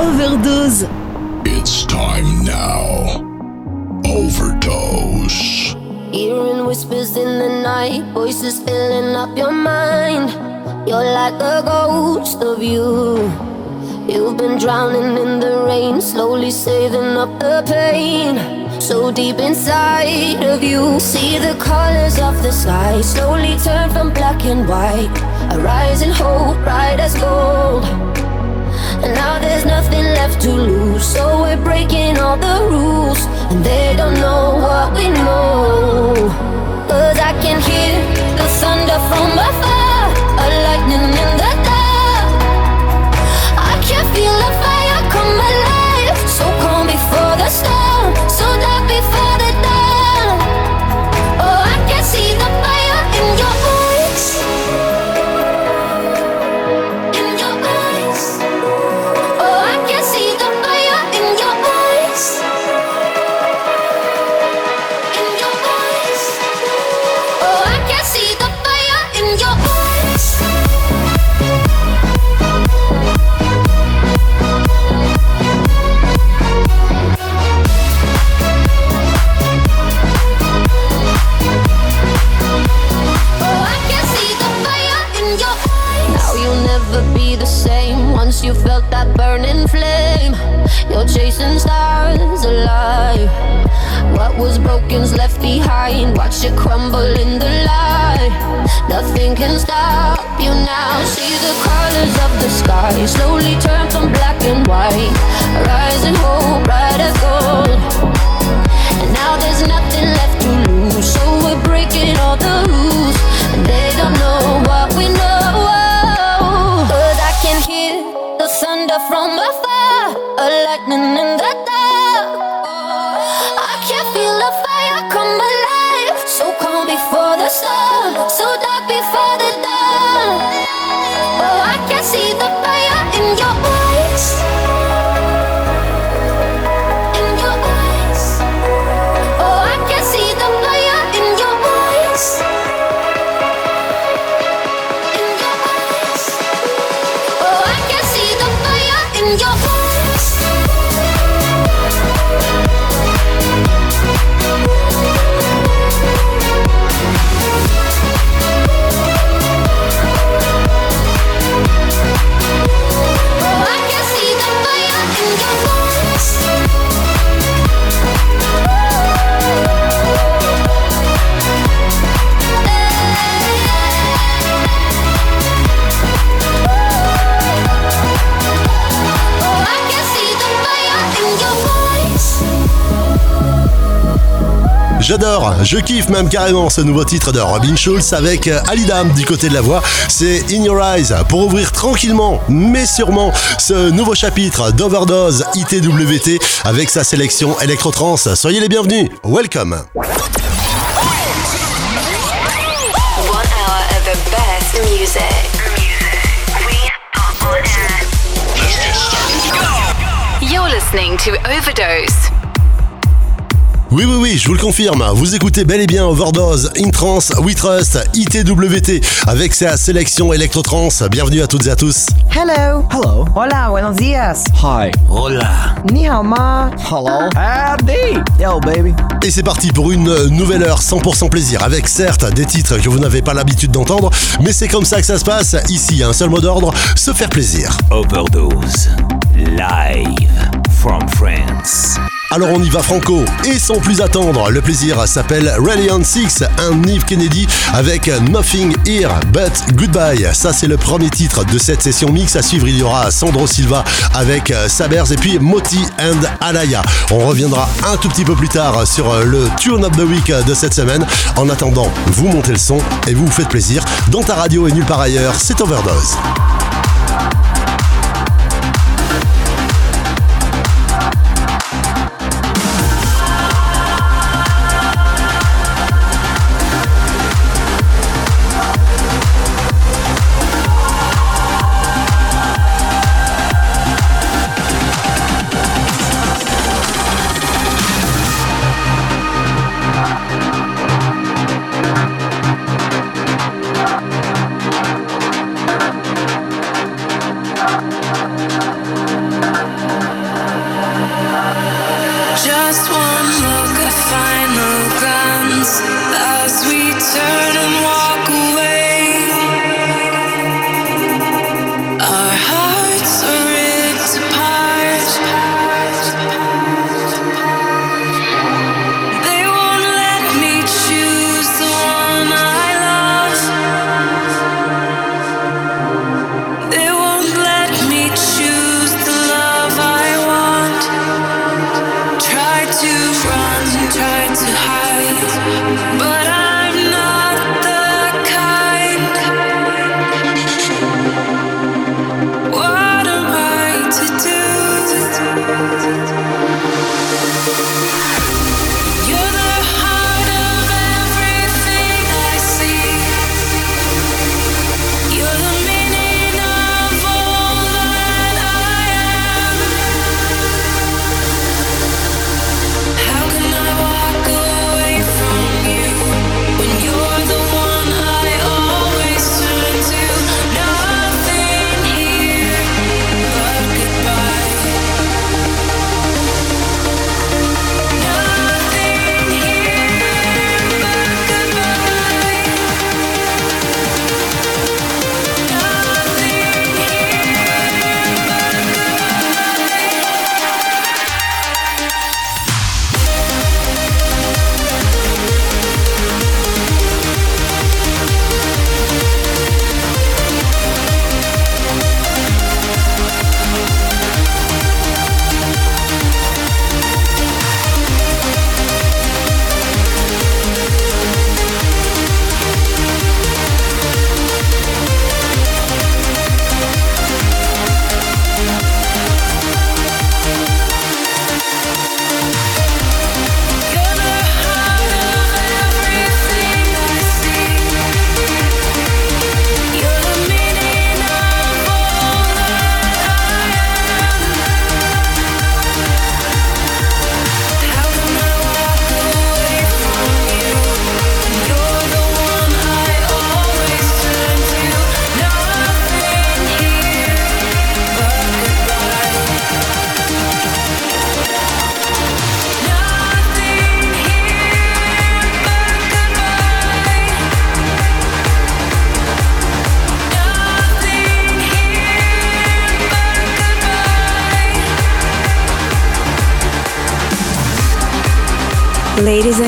Overdose. It's time now. Overdose. Hearing whispers in the night, voices filling up your mind. You're like a ghost of you. You've been drowning in the rain, slowly saving up the pain. So deep inside of you, see the colors of the sky slowly turn from black and white. A rising hope, bright as gold. Now there's nothing left to lose, so we're breaking all the rules. And they don't know what we know. Cause I can hear the thunder from afar, You're chasing stars alive. What was broken's left behind. Watch it crumble in the light. Nothing can stop you now. See the colors of the sky slowly turn Je kiffe même carrément ce nouveau titre de Robin Schulz avec Alidam du côté de la voix. C'est In Your Eyes pour ouvrir tranquillement mais sûrement ce nouveau chapitre d'Overdose ITWT avec sa sélection Electro-Trans. Soyez les bienvenus, welcome. Listening to Overdose. Oui, oui, oui, je vous le confirme. Vous écoutez bel et bien Overdose, In Trance, We Trust, ITWT avec sa sélection Electro-Trans. Bienvenue à toutes et à tous. Hello. Hello. Hola, buenos días. Hi. Hola. Ni hao ma. Hello. Howdy. Yo, baby. Et c'est parti pour une nouvelle heure 100% plaisir avec certes des titres que vous n'avez pas l'habitude d'entendre, mais c'est comme ça que ça se passe. Ici, un seul mot d'ordre, se faire plaisir. Overdose. Live from France. Alors on y va franco et sans plus attendre, le plaisir s'appelle Radiant 6, un Yves Kennedy avec Nothing Here But Goodbye. Ça c'est le premier titre de cette session mix. À suivre il y aura Sandro Silva avec Sabers et puis Moti and Alaya. On reviendra un tout petit peu plus tard sur le Tune of the Week de cette semaine. En attendant, vous montez le son et vous vous faites plaisir. Dans ta radio et nulle part ailleurs, c'est Overdose.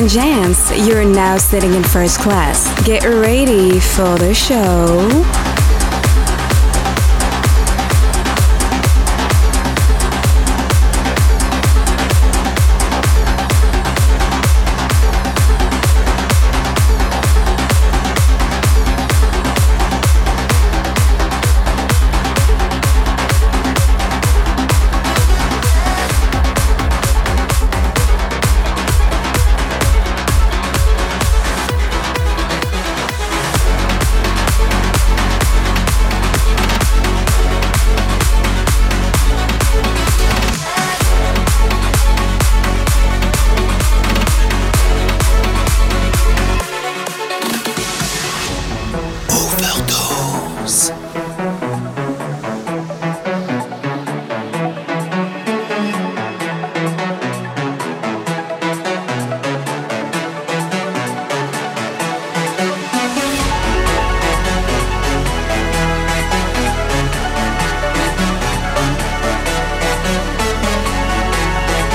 And gents, you're now sitting in first class. Get ready for the show.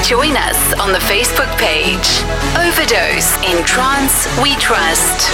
Join us on the Facebook page. Overdose in Trance We Trust.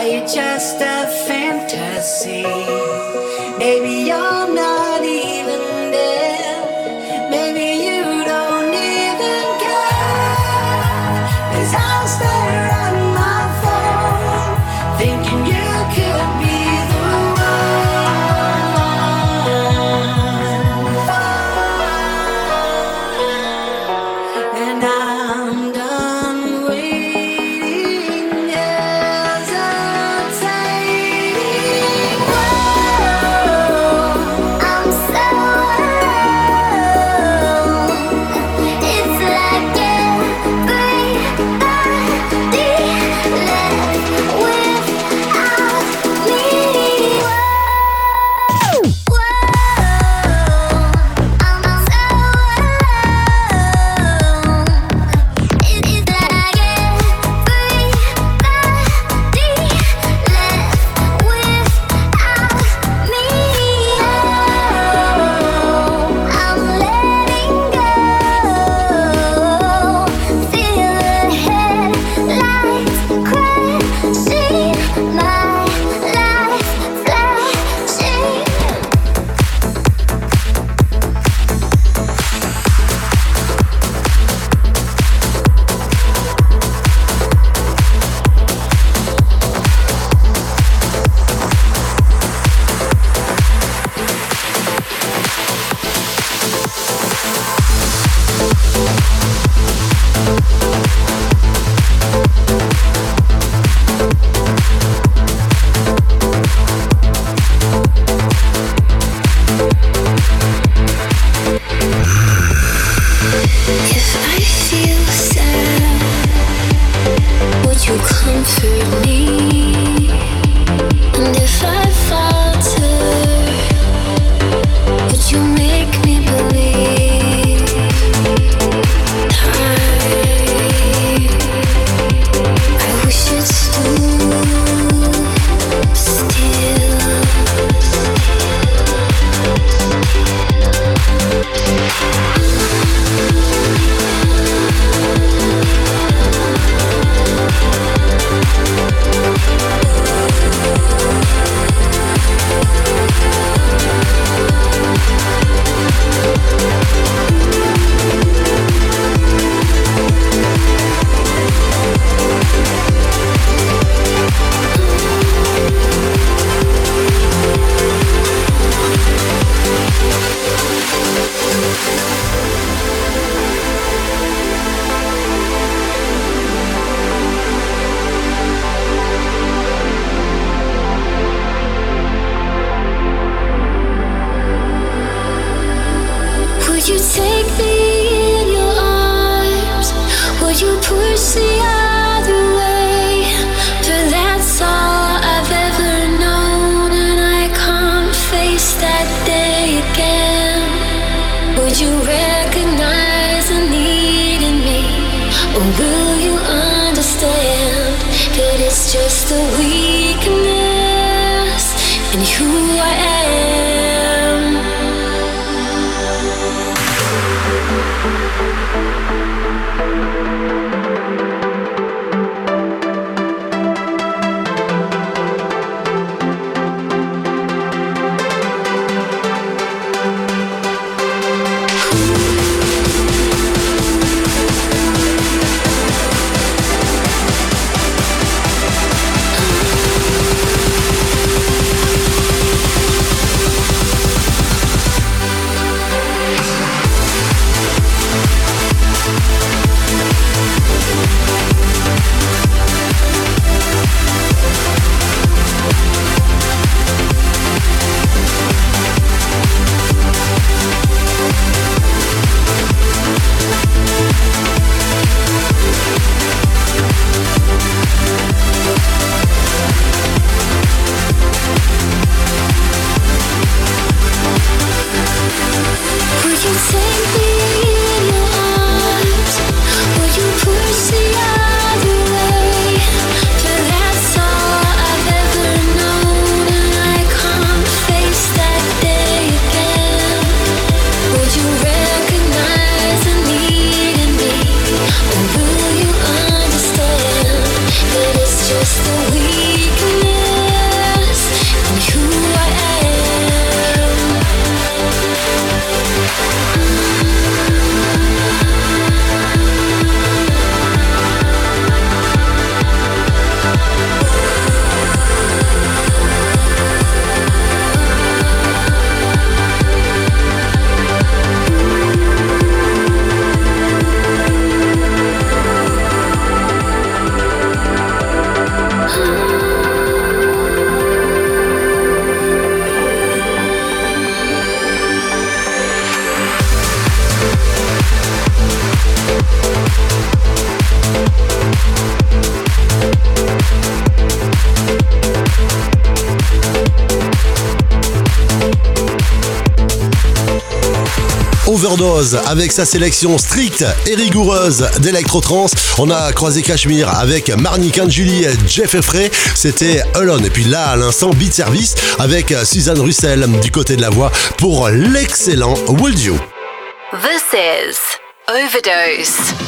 Will you understand that and who I am. Avec sa sélection stricte et rigoureuse d'électro-trans. On a croisé Cashmere avec Marnie Julie Jeff Effray. C'était Alone. Et puis là, à l'instant, Beat Service avec Suzanne Russell du côté de la voix pour l'excellent Will You. This is Overdose.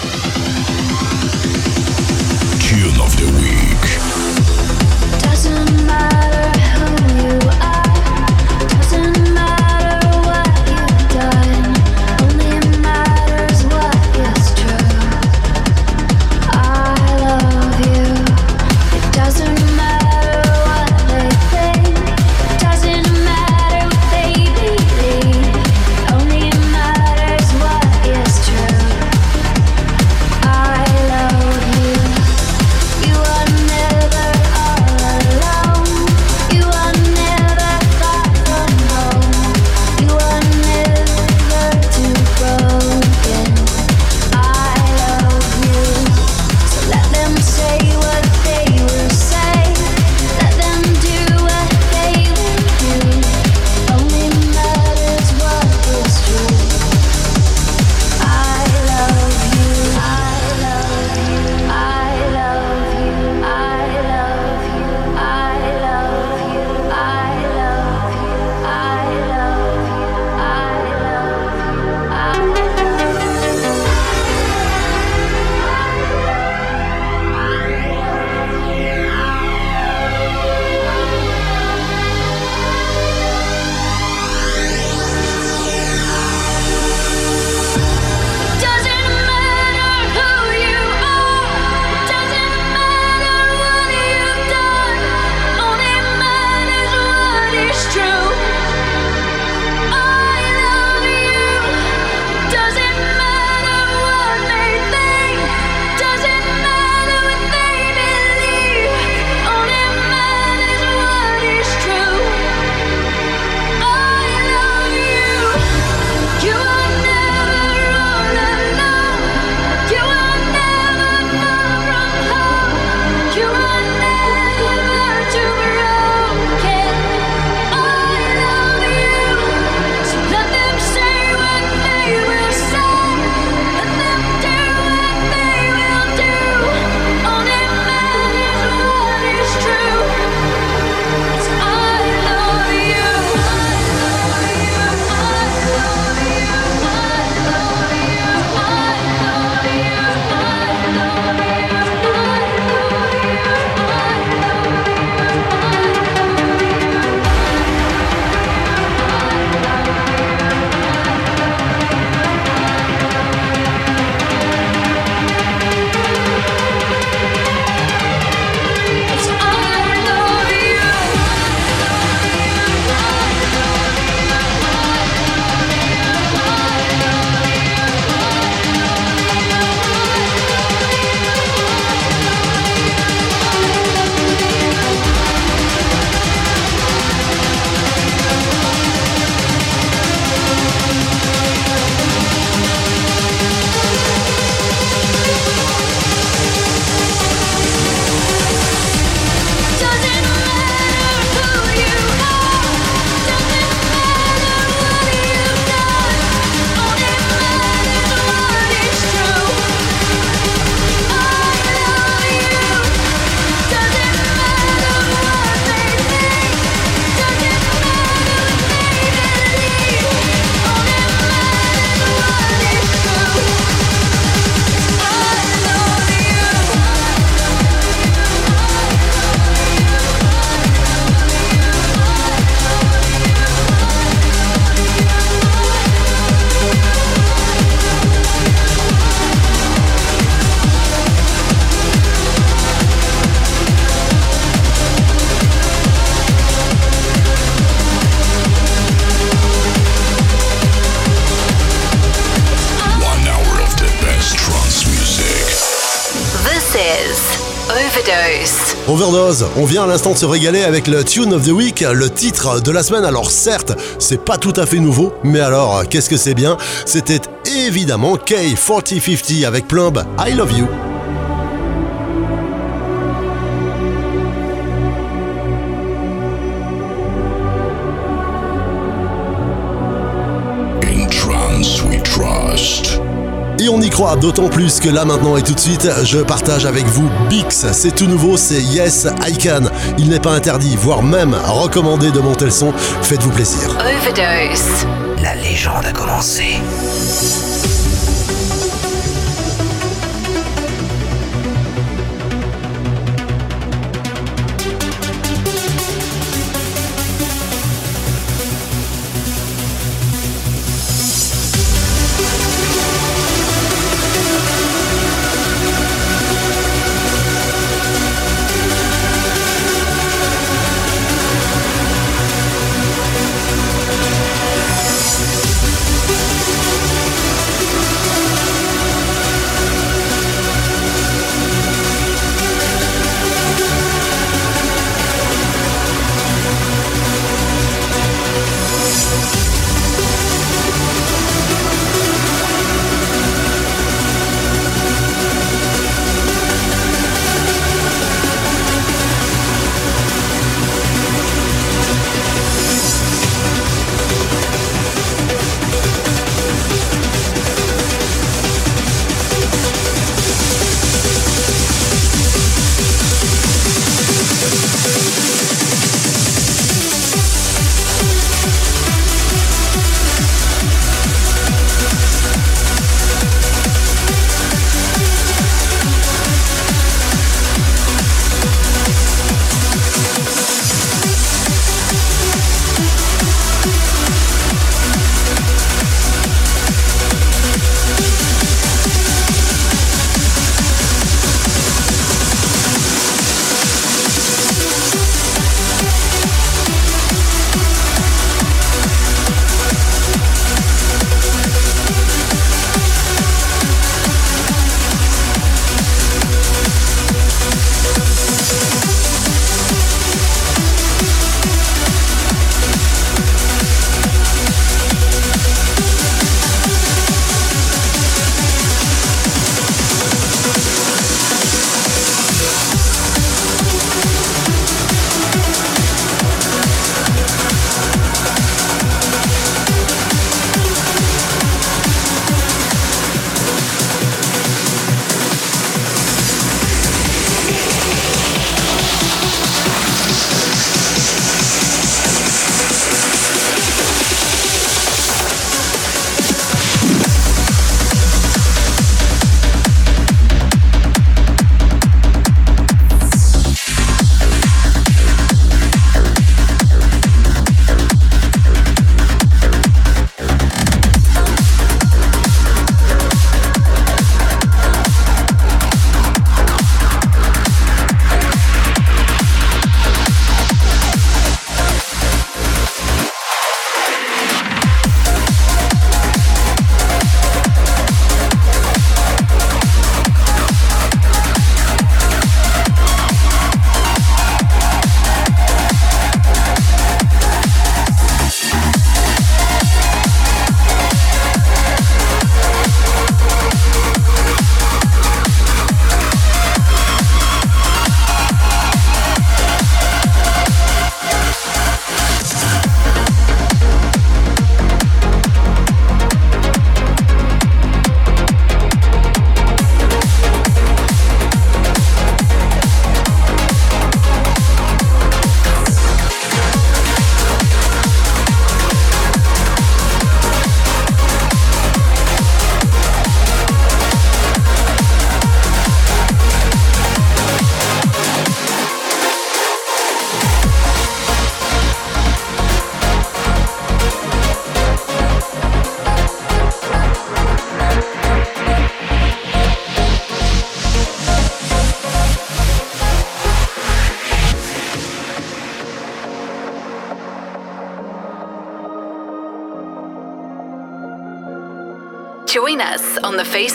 Overdose. On vient à l'instant de se régaler avec le Tune of the Week, le titre de la semaine. Alors certes, c'est pas tout à fait nouveau, mais alors qu'est-ce que c'est bien? C'était évidemment K4050 avec Plumb, I Love You. Et on y croit d'autant plus que là maintenant et tout de suite, je partage avec vous Bix. C'est tout nouveau, c'est Yes I Can. Il n'est pas interdit, voire même recommandé de monter le son. Faites-vous plaisir. Overdose. La légende a commencé.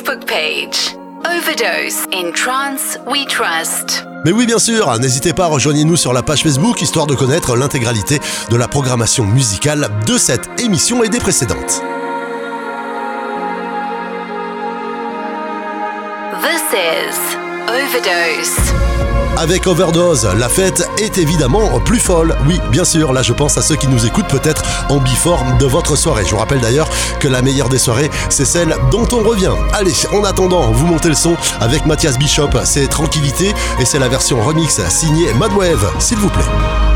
Facebook page. Overdose. In trance, we trust. Mais oui, bien sûr, n'hésitez pas à rejoindre nous sur la page Facebook histoire de connaître l'intégralité de la programmation musicale de cette émission et des précédentes. This is Overdose. Avec Overdose, la fête est évidemment plus folle. Oui, bien sûr, là je pense à ceux qui nous écoutent peut-être en biforme de votre soirée. Je vous rappelle d'ailleurs que la meilleure des soirées, c'est celle dont on revient. Allez, en attendant, vous montez le son avec Mathias Bishop, c'est Tranquillité et c'est la version remix signée Madwave, s'il vous plaît.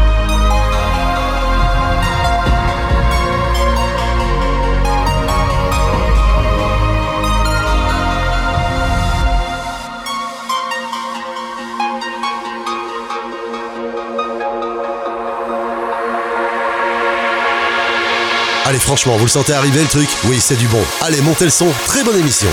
Franchement, vous le sentez arriver le truc? Oui, c'est du bon. Allez, montez le son. Très bonne émission.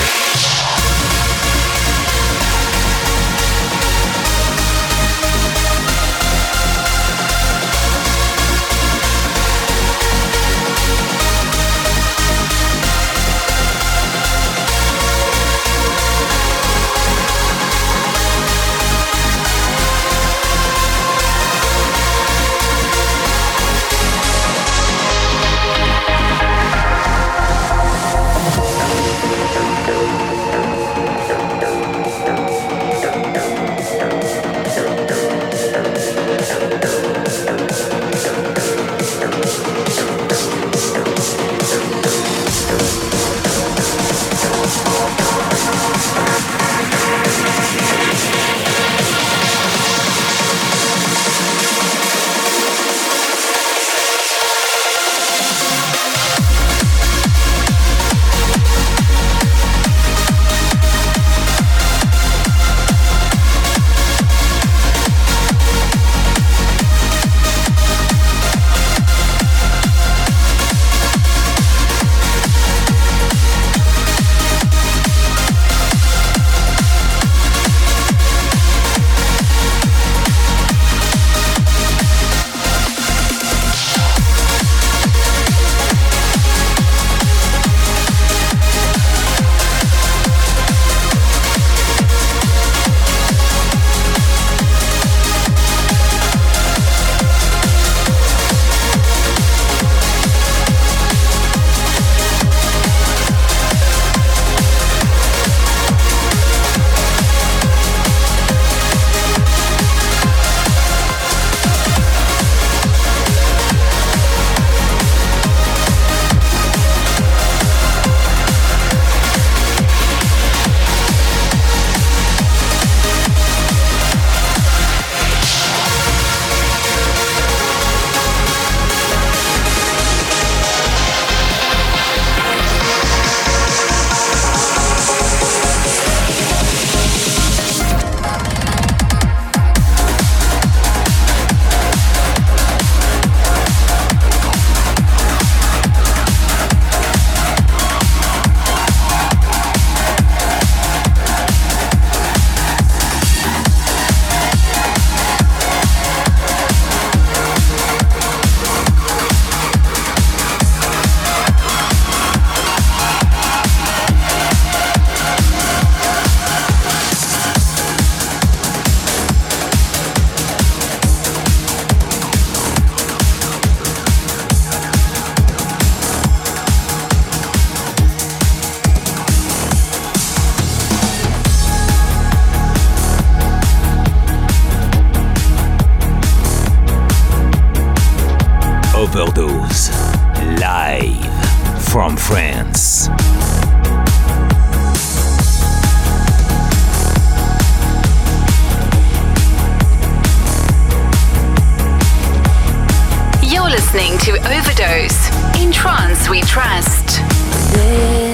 Overdose. In trance we trust.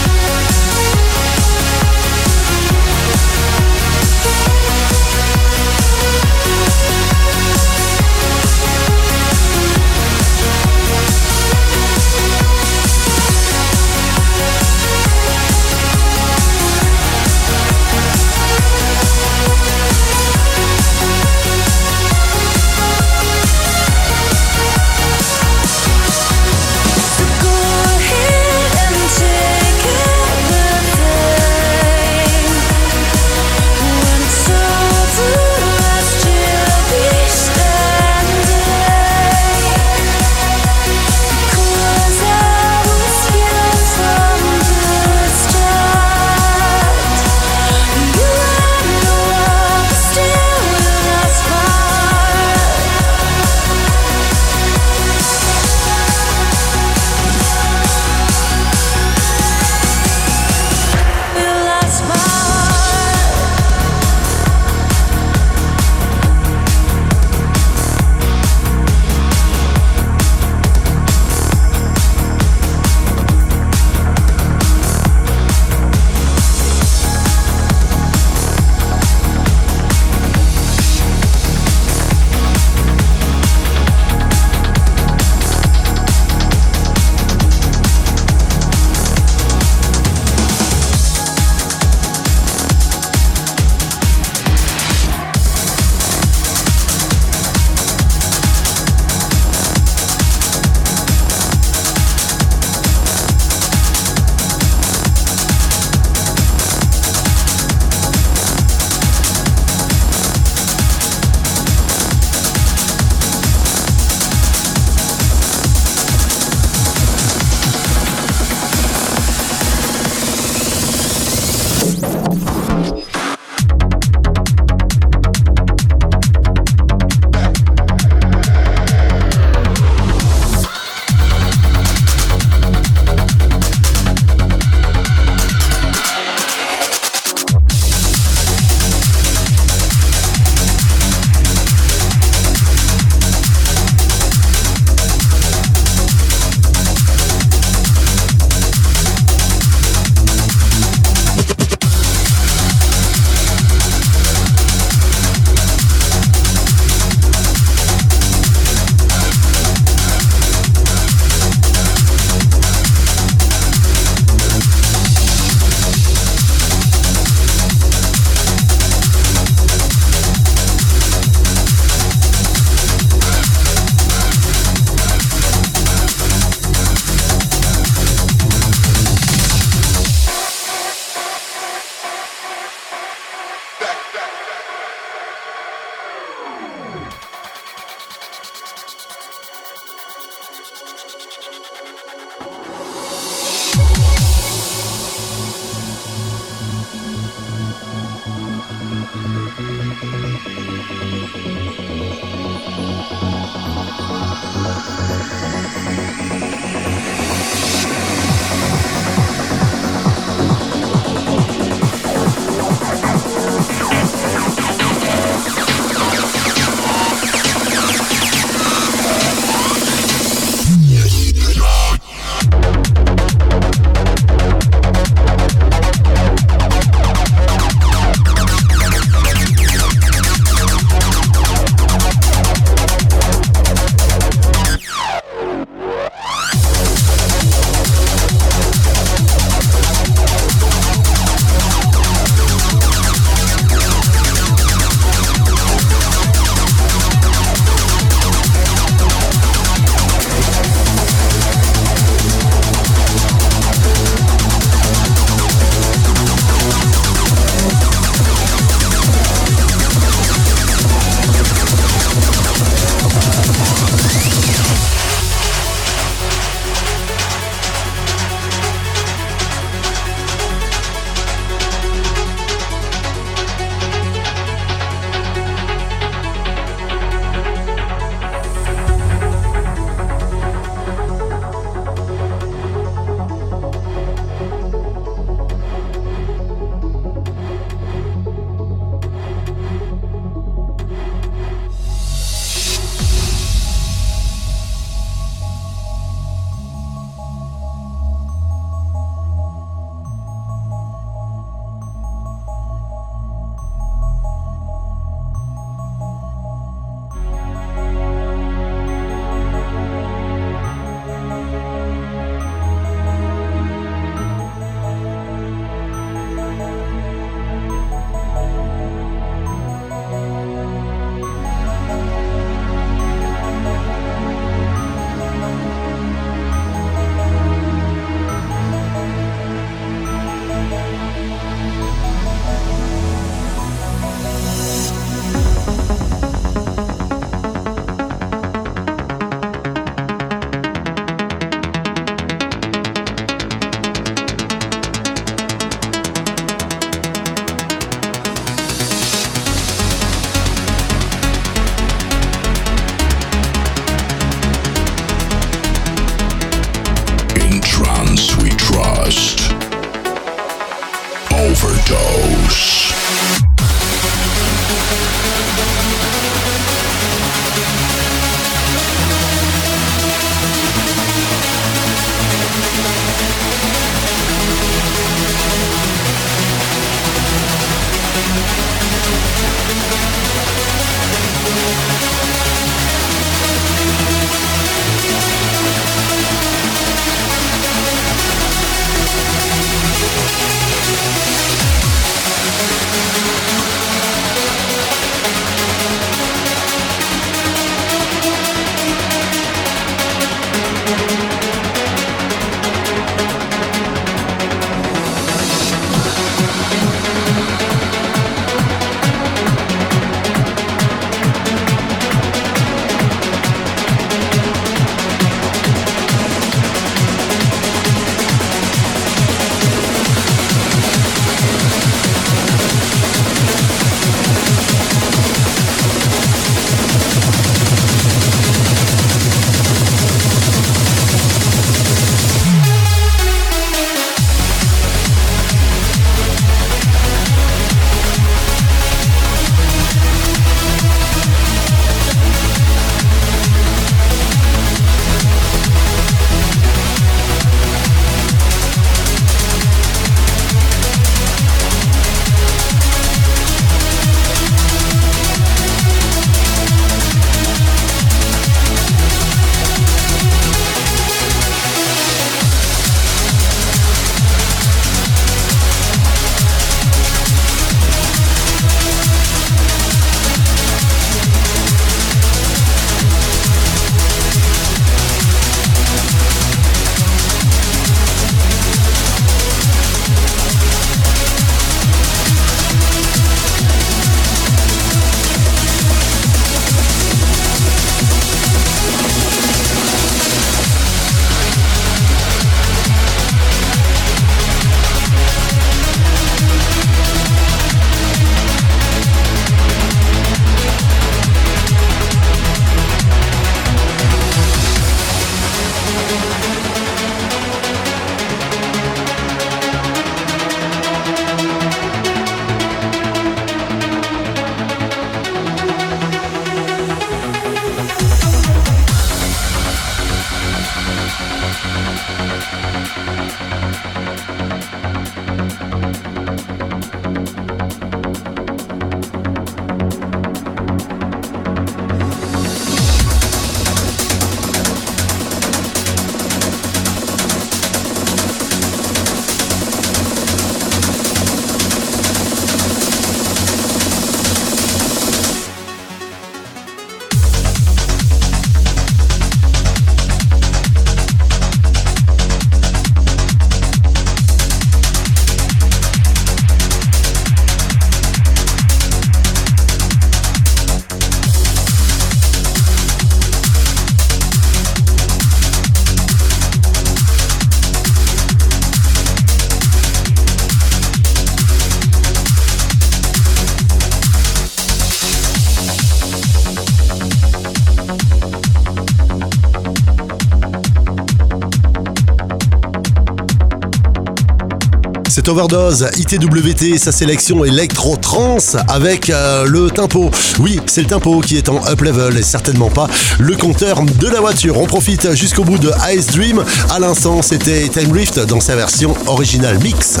Overdose, ITWT, sa sélection électro-trans avec euh, le tempo. Oui, c'est le tempo qui est en up level et certainement pas le compteur de la voiture. On profite jusqu'au bout de Ice Dream. À l'instant, c'était Time Rift dans sa version originale mix.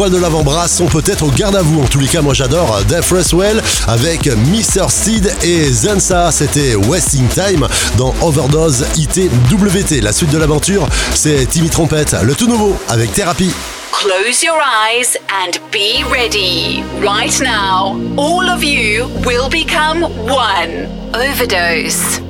Poils de l'avant-bras sont peut-être au garde à vous. En tous les cas, moi j'adore Def Roswell avec Mr. Seed et Zensa. C'était Wasting Time dans Overdose ITWT. La suite de l'aventure, c'est Timmy Trompette, le tout nouveau avec Thérapie. Close your eyes and be ready. Right now, all of you will become one. Overdose.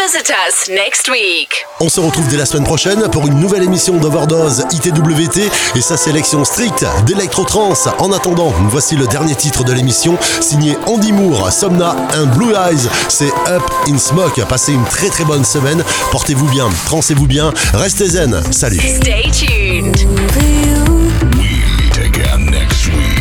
visit us next week. On se retrouve dès la semaine prochaine pour une nouvelle émission d'Overdose ITWT et sa sélection stricte d'électro-trans. En attendant, voici le dernier titre de l'émission, signé Andy Moore, Somna and Blue Eyes. C'est Up in Smoke. Passez une très très bonne semaine. Portez-vous bien, transez-vous bien, restez zen. Salut. Stay tuned. We'll meet again next week.